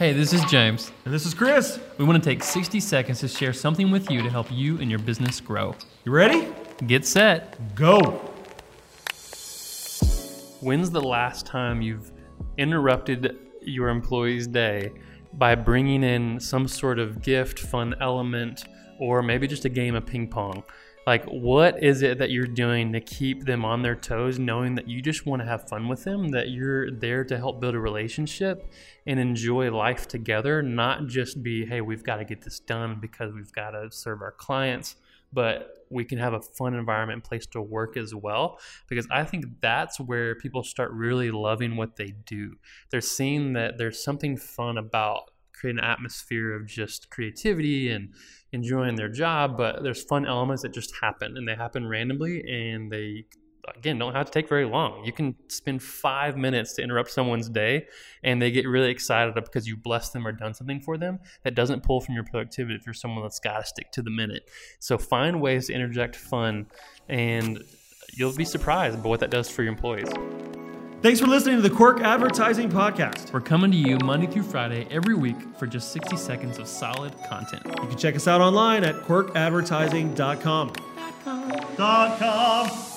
Hey, this is James. And this is Chris. We want to take 60 seconds to share something with you to help you and your business grow. You ready? Get set. Go. When's the last time you've interrupted your employee's day by bringing in some sort of gift, fun element, or maybe just a game of ping pong? Like, what is it that you're doing to keep them on their toes, knowing that you just want to have fun with them, that you're there to help build a relationship and enjoy life together, not just be, hey, we've got to get this done because we've got to serve our clients, but we can have a fun environment place to work as well. Because I think that's where people start really loving what they do. They're seeing that there's something fun about create an atmosphere of just creativity and enjoying their job, but there's fun elements that just happen and they happen randomly and they again don't have to take very long. You can spend five minutes to interrupt someone's day and they get really excited because you blessed them or done something for them that doesn't pull from your productivity if you're someone that's got to stick to the minute. So find ways to interject fun and you'll be surprised by what that does for your employees. Thanks for listening to the Quirk Advertising Podcast. We're coming to you Monday through Friday every week for just 60 seconds of solid content. You can check us out online at quirkadvertising.com. Dot com.